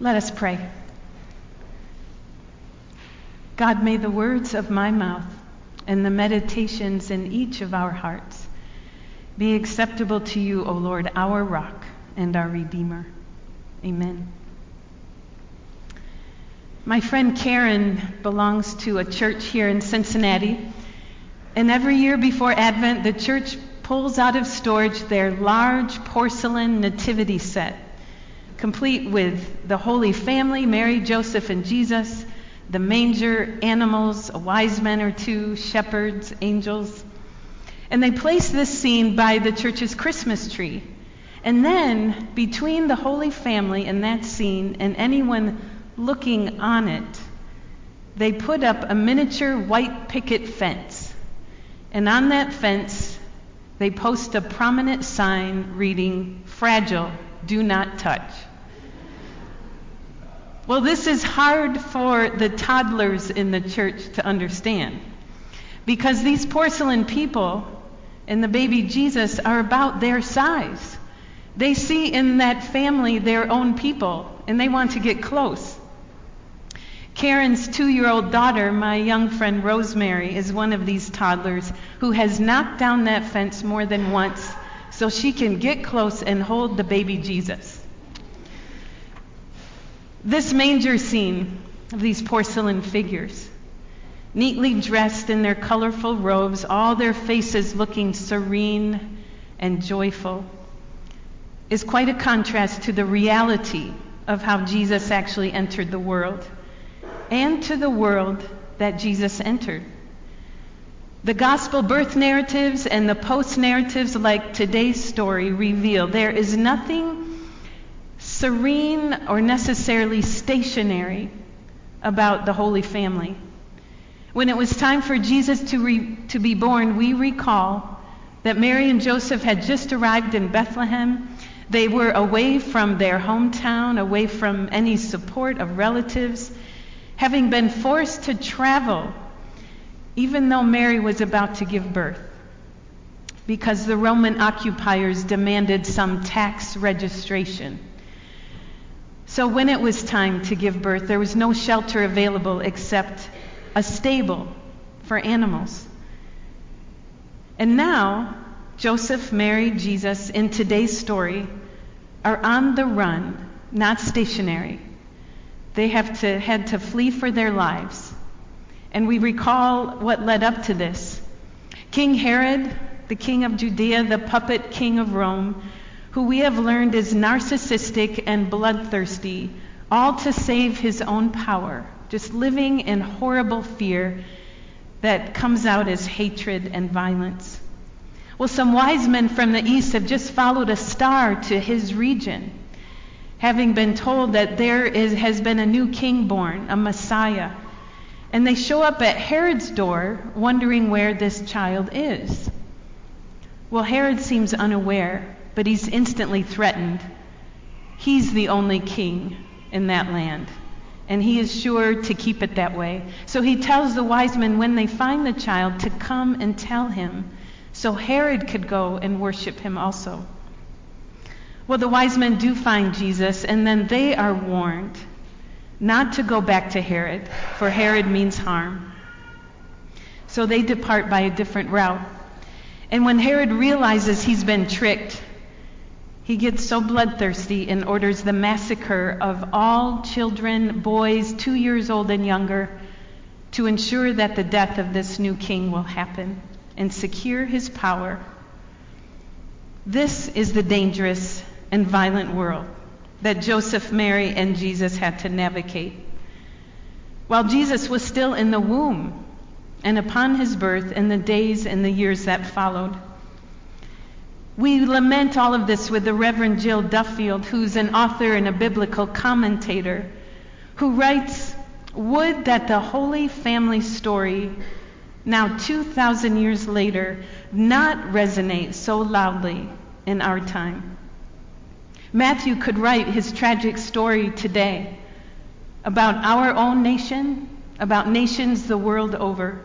Let us pray. God, may the words of my mouth and the meditations in each of our hearts be acceptable to you, O Lord, our rock and our Redeemer. Amen. My friend Karen belongs to a church here in Cincinnati, and every year before Advent, the church pulls out of storage their large porcelain nativity set, complete with the Holy Family, Mary, Joseph, and Jesus, the manger, animals, a wise man or two, shepherds, angels. And they place this scene by the church's Christmas tree. And then, between the Holy Family and that scene and anyone looking on it, they put up a miniature white picket fence. And on that fence, they post a prominent sign reading, Fragile, do not touch. Well, this is hard for the toddlers in the church to understand because these porcelain people and the baby Jesus are about their size. They see in that family their own people and they want to get close. Karen's two year old daughter, my young friend Rosemary, is one of these toddlers who has knocked down that fence more than once so she can get close and hold the baby Jesus. This manger scene of these porcelain figures, neatly dressed in their colorful robes, all their faces looking serene and joyful, is quite a contrast to the reality of how Jesus actually entered the world and to the world that Jesus entered. The gospel birth narratives and the post narratives, like today's story, reveal there is nothing serene or necessarily stationary about the Holy Family. When it was time for Jesus to, re- to be born, we recall that Mary and Joseph had just arrived in Bethlehem. They were away from their hometown, away from any support of relatives, having been forced to travel, even though Mary was about to give birth, because the Roman occupiers demanded some tax registration. So when it was time to give birth, there was no shelter available except a stable for animals. And now, Joseph, Mary, Jesus, in today's story, are on the run, not stationary. They have to, had to flee for their lives. And we recall what led up to this. King Herod, the king of Judea, the puppet king of Rome, who we have learned is narcissistic and bloodthirsty, all to save his own power, just living in horrible fear that comes out as hatred and violence. Well, some wise men from the east have just followed a star to his region, having been told that there is, has been a new king born, a Messiah. And they show up at Herod's door, wondering where this child is. Well, Herod seems unaware but he's instantly threatened. He's the only king in that land, and he is sure to keep it that way. So he tells the wise men when they find the child to come and tell him, so Herod could go and worship him also. Well, the wise men do find Jesus, and then they are warned not to go back to Herod, for Herod means harm. So they depart by a different route. And when Herod realizes he's been tricked, he gets so bloodthirsty and orders the massacre of all children, boys two years old and younger, to ensure that the death of this new king will happen and secure his power. This is the dangerous and violent world that Joseph, Mary, and Jesus had to navigate. While Jesus was still in the womb and upon his birth in the days and the years that followed, we lament all of this with the Reverend Jill Duffield, who's an author and a biblical commentator, who writes Would that the Holy Family story, now 2,000 years later, not resonate so loudly in our time. Matthew could write his tragic story today about our own nation, about nations the world over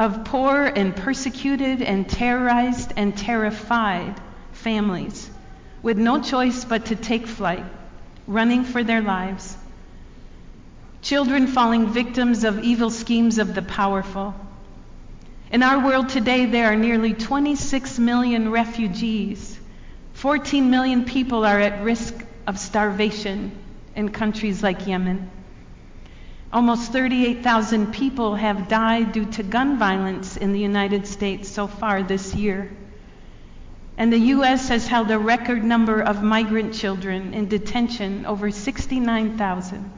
of poor and persecuted and terrorized and terrified families with no choice but to take flight, running for their lives, children falling victims of evil schemes of the powerful. In our world today, there are nearly 26 million refugees. 14 million people are at risk of starvation in countries like Yemen. Almost 38,000 people have died due to gun violence in the United States so far this year. And the U.S. has held a record number of migrant children in detention, over 69,000.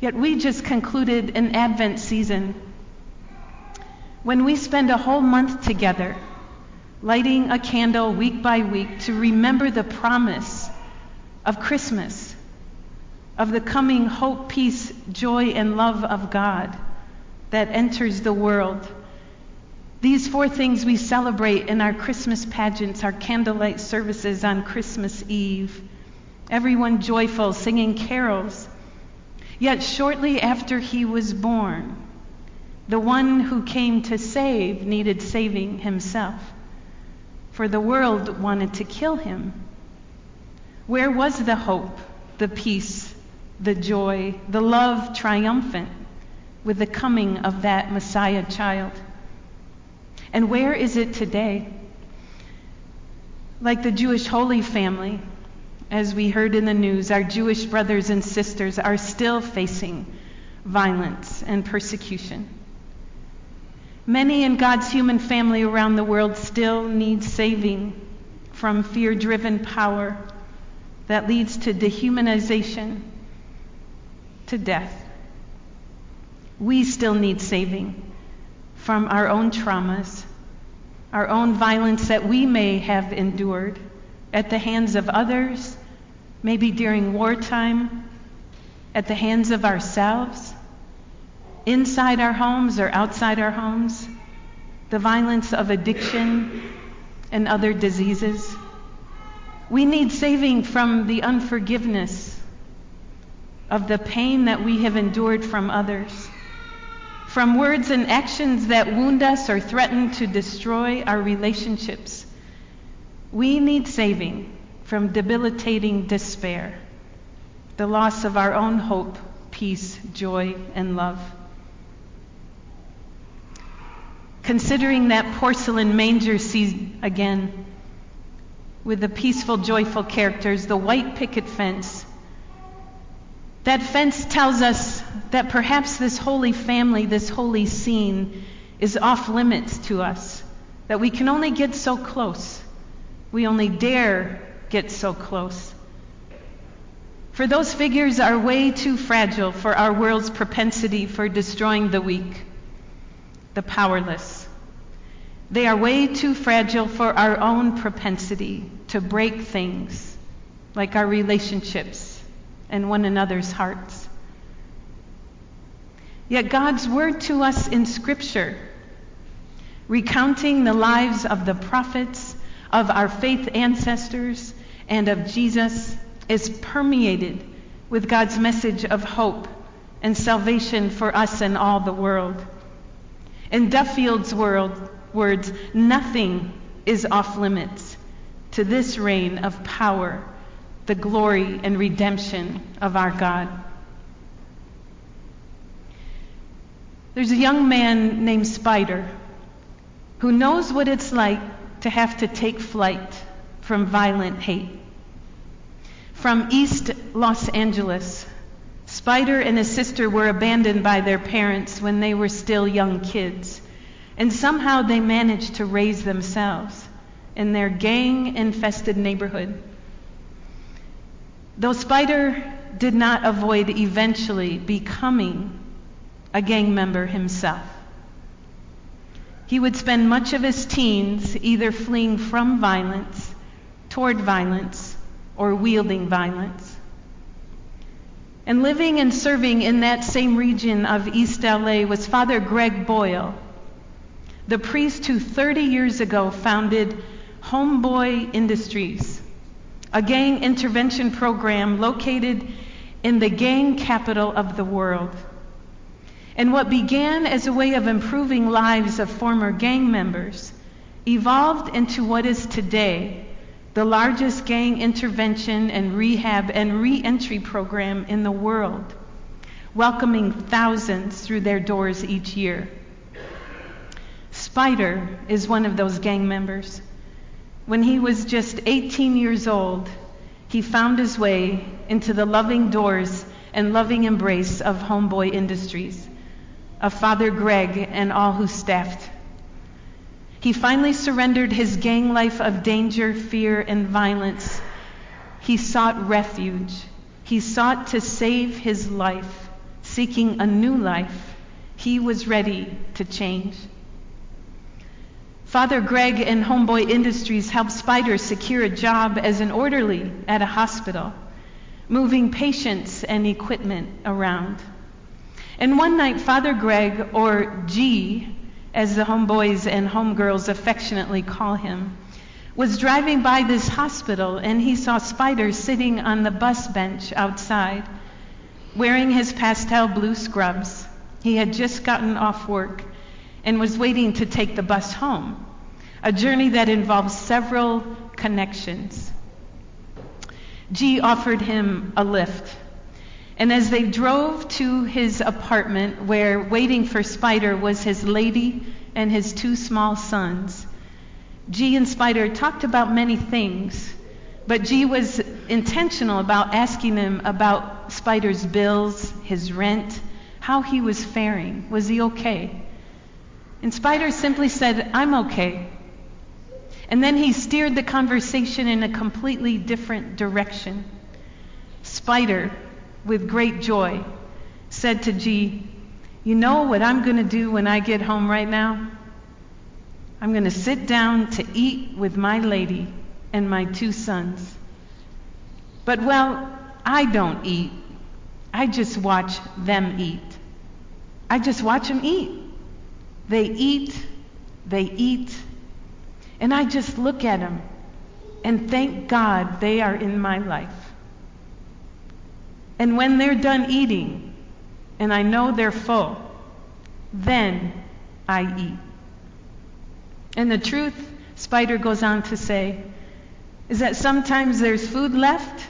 Yet we just concluded an Advent season when we spend a whole month together, lighting a candle week by week to remember the promise of Christmas, of the coming hope, peace, joy, and love of God that enters the world. These four things we celebrate in our Christmas pageants, our candlelight services on Christmas Eve. Everyone joyful, singing carols. Yet shortly after he was born, the one who came to save needed saving himself, for the world wanted to kill him. Where was the hope, the peace, the joy, the love triumphant with the coming of that Messiah child? And where is it today? Like the Jewish Holy Family, as we heard in the news, our Jewish brothers and sisters are still facing violence and persecution. Many in God's human family around the world still need saving from fear driven power that leads to dehumanization, to death. We still need saving from our own traumas, our own violence that we may have endured at the hands of others, maybe during wartime, at the hands of ourselves inside our homes or outside our homes, the violence of addiction and other diseases. We need saving from the unforgiveness of the pain that we have endured from others, from words and actions that wound us or threaten to destroy our relationships. We need saving from debilitating despair, the loss of our own hope, peace, joy, and love. considering that porcelain manger scene again with the peaceful, joyful characters, the white picket fence. That fence tells us that perhaps this holy family, this holy scene, is off limits to us, that we can only get so close. We only dare get so close. For those figures are way too fragile for our world's propensity for destroying the weak the powerless. They are way too fragile for our own propensity to break things, like our relationships and one another's hearts. Yet God's word to us in Scripture, recounting the lives of the prophets, of our faith ancestors, and of Jesus, is permeated with God's message of hope and salvation for us and all the world. In Duffield's words, nothing is off limits to this reign of power, the glory and redemption of our God. There's a young man named Spider who knows what it's like to have to take flight from violent hate. From East Los Angeles, Spider and his sister were abandoned by their parents when they were still young kids, and somehow they managed to raise themselves in their gang infested neighborhood. Though Spider did not avoid eventually becoming a gang member himself. He would spend much of his teens either fleeing from violence, toward violence, or wielding violence. And living and serving in that same region of East LA was Father Greg Boyle, the priest who 30 years ago founded Homeboy Industries, a gang intervention program located in the gang capital of the world. And what began as a way of improving lives of former gang members evolved into what is today the largest gang intervention and rehab and reentry program in the world, welcoming thousands through their doors each year. Spider is one of those gang members. When he was just 18 years old, he found his way into the loving doors and loving embrace of Homeboy Industries, of Father Greg and all who staffed. He finally surrendered his gang life of danger, fear, and violence. He sought refuge. He sought to save his life, seeking a new life. He was ready to change. Father Greg and Homeboy Industries helped Spider secure a job as an orderly at a hospital, moving patients and equipment around. And one night, Father Greg, or G, as the homeboys and homegirls affectionately call him, was driving by this hospital and he saw Spider sitting on the bus bench outside, wearing his pastel blue scrubs. He had just gotten off work and was waiting to take the bus home, a journey that involved several connections. G offered him a lift. And as they drove to his apartment, where waiting for Spider was his lady and his two small sons, G and Spider talked about many things, but G was intentional about asking them about Spider's bills, his rent, how he was faring. Was he okay? And Spider simply said, I'm okay. And then he steered the conversation in a completely different direction. Spider, with great joy, said to G, You know what I'm going to do when I get home right now? I'm going to sit down to eat with my lady and my two sons. But, well, I don't eat. I just watch them eat. I just watch them eat. They eat, they eat, and I just look at them and thank God they are in my life. And when they're done eating and I know they're full, then I eat. And the truth, Spider goes on to say, is that sometimes there's food left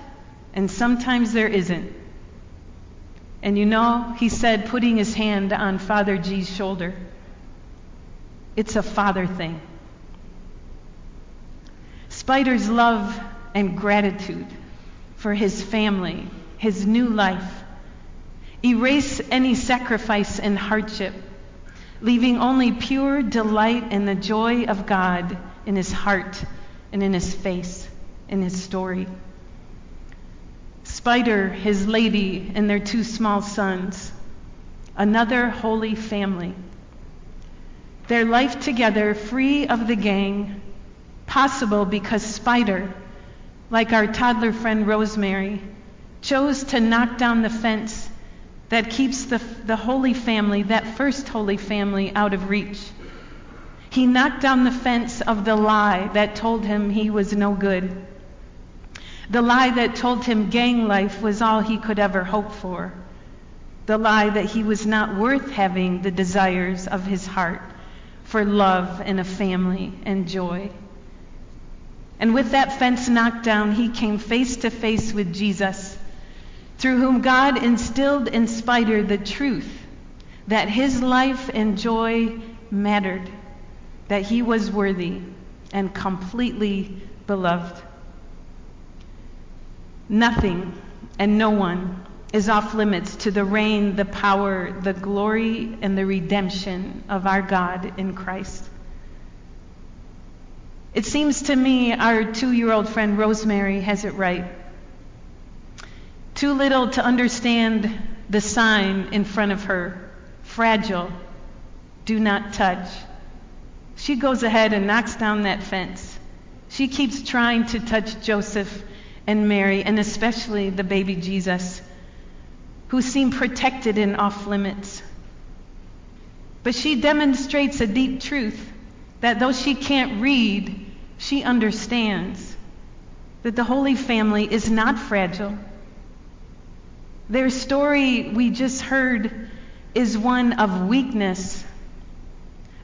and sometimes there isn't. And you know, he said, putting his hand on Father G's shoulder, it's a father thing. Spider's love and gratitude for his family, his new life, erase any sacrifice and hardship, leaving only pure delight and the joy of God in his heart and in his face, in his story. Spider, his lady, and their two small sons, another holy family their life together, free of the gang, possible because Spider, like our toddler friend Rosemary, chose to knock down the fence that keeps the, the Holy Family, that first Holy Family, out of reach. He knocked down the fence of the lie that told him he was no good. The lie that told him gang life was all he could ever hope for. The lie that he was not worth having the desires of his heart for love and a family and joy. And with that fence knocked down, he came face to face with Jesus, through whom God instilled in Spider the truth that his life and joy mattered, that he was worthy and completely beloved. Nothing and no one is off limits to the reign, the power, the glory, and the redemption of our God in Christ. It seems to me our two year old friend Rosemary has it right. Too little to understand the sign in front of her fragile, do not touch. She goes ahead and knocks down that fence. She keeps trying to touch Joseph and Mary, and especially the baby Jesus who seem protected and off limits. But she demonstrates a deep truth that though she can't read, she understands that the Holy Family is not fragile. Their story we just heard is one of weakness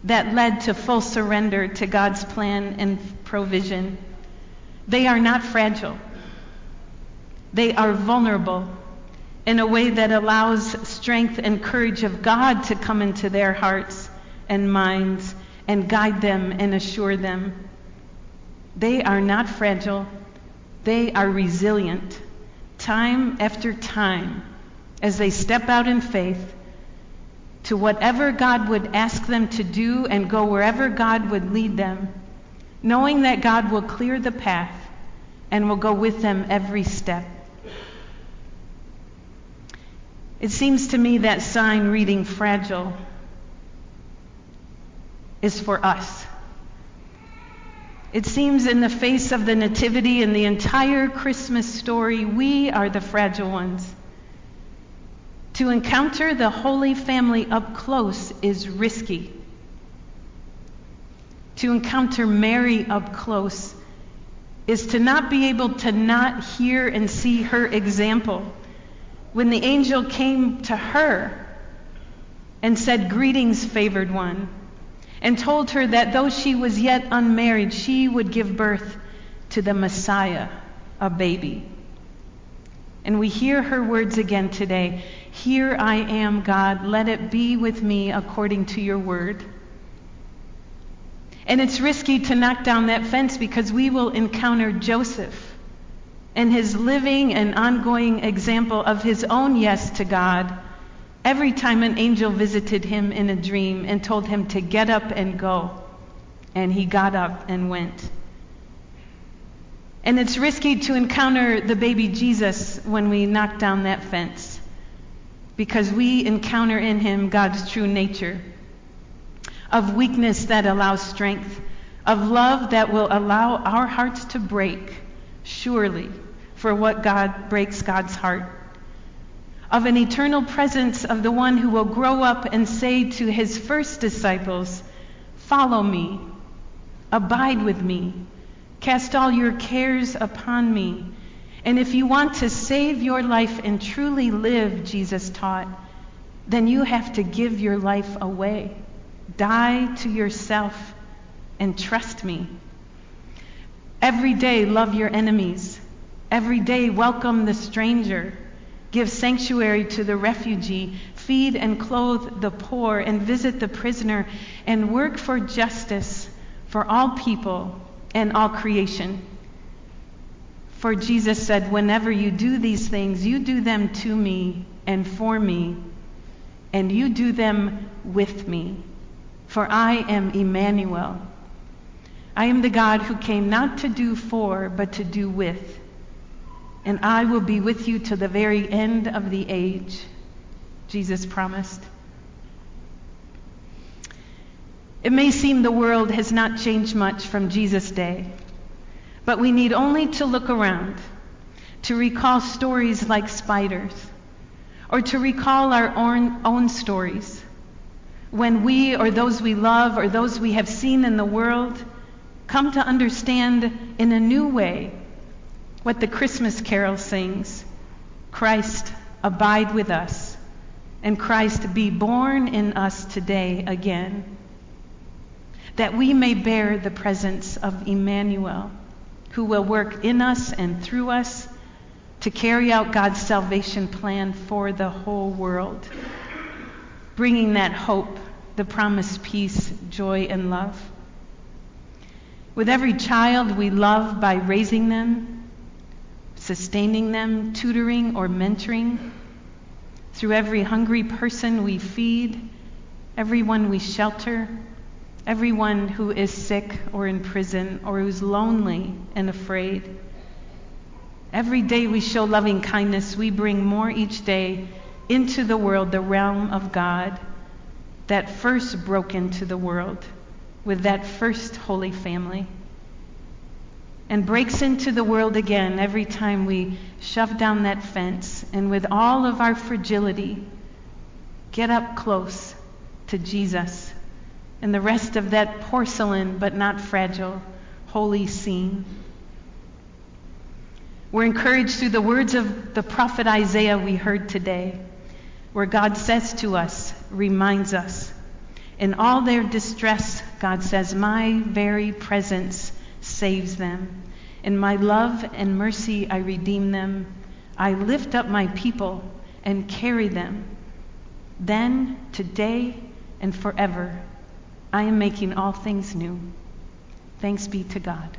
that led to full surrender to God's plan and provision. They are not fragile. They are vulnerable in a way that allows strength and courage of God to come into their hearts and minds and guide them and assure them. They are not fragile. They are resilient. Time after time, as they step out in faith to whatever God would ask them to do and go wherever God would lead them, knowing that God will clear the path and will go with them every step. It seems to me that sign reading fragile is for us. It seems in the face of the Nativity and the entire Christmas story, we are the fragile ones. To encounter the Holy Family up close is risky. To encounter Mary up close is to not be able to not hear and see her example when the angel came to her and said, Greetings, favored one, and told her that though she was yet unmarried, she would give birth to the Messiah, a baby. And we hear her words again today Here I am, God, let it be with me according to your word. And it's risky to knock down that fence because we will encounter Joseph and his living and ongoing example of his own yes to God every time an angel visited him in a dream and told him to get up and go. And he got up and went. And it's risky to encounter the baby Jesus when we knock down that fence because we encounter in him God's true nature of weakness that allows strength, of love that will allow our hearts to break, surely for what God breaks God's heart. Of an eternal presence of the one who will grow up and say to his first disciples, Follow me, abide with me, cast all your cares upon me. And if you want to save your life and truly live, Jesus taught, then you have to give your life away. Die to yourself and trust me. Every day, love your enemies. Every day, welcome the stranger, give sanctuary to the refugee, feed and clothe the poor, and visit the prisoner, and work for justice for all people and all creation. For Jesus said, Whenever you do these things, you do them to me and for me, and you do them with me. For I am Emmanuel. I am the God who came not to do for, but to do with and I will be with you to the very end of the age, Jesus promised. It may seem the world has not changed much from Jesus' day, but we need only to look around to recall stories like Spider's, or to recall our own, own stories when we or those we love or those we have seen in the world come to understand in a new way what the Christmas carol sings Christ, abide with us, and Christ be born in us today again, that we may bear the presence of Emmanuel, who will work in us and through us to carry out God's salvation plan for the whole world, bringing that hope, the promised peace, joy, and love. With every child we love by raising them, sustaining them, tutoring, or mentoring. Through every hungry person we feed, everyone we shelter, everyone who is sick or in prison or who's lonely and afraid. Every day we show loving kindness, we bring more each day into the world, the realm of God that first broke into the world with that first holy family and breaks into the world again every time we shove down that fence and with all of our fragility get up close to Jesus and the rest of that porcelain but not fragile holy scene. We're encouraged through the words of the prophet Isaiah we heard today, where God says to us, reminds us, in all their distress, God says, My very presence saves them. In my love and mercy I redeem them. I lift up my people and carry them. Then, today, and forever, I am making all things new. Thanks be to God.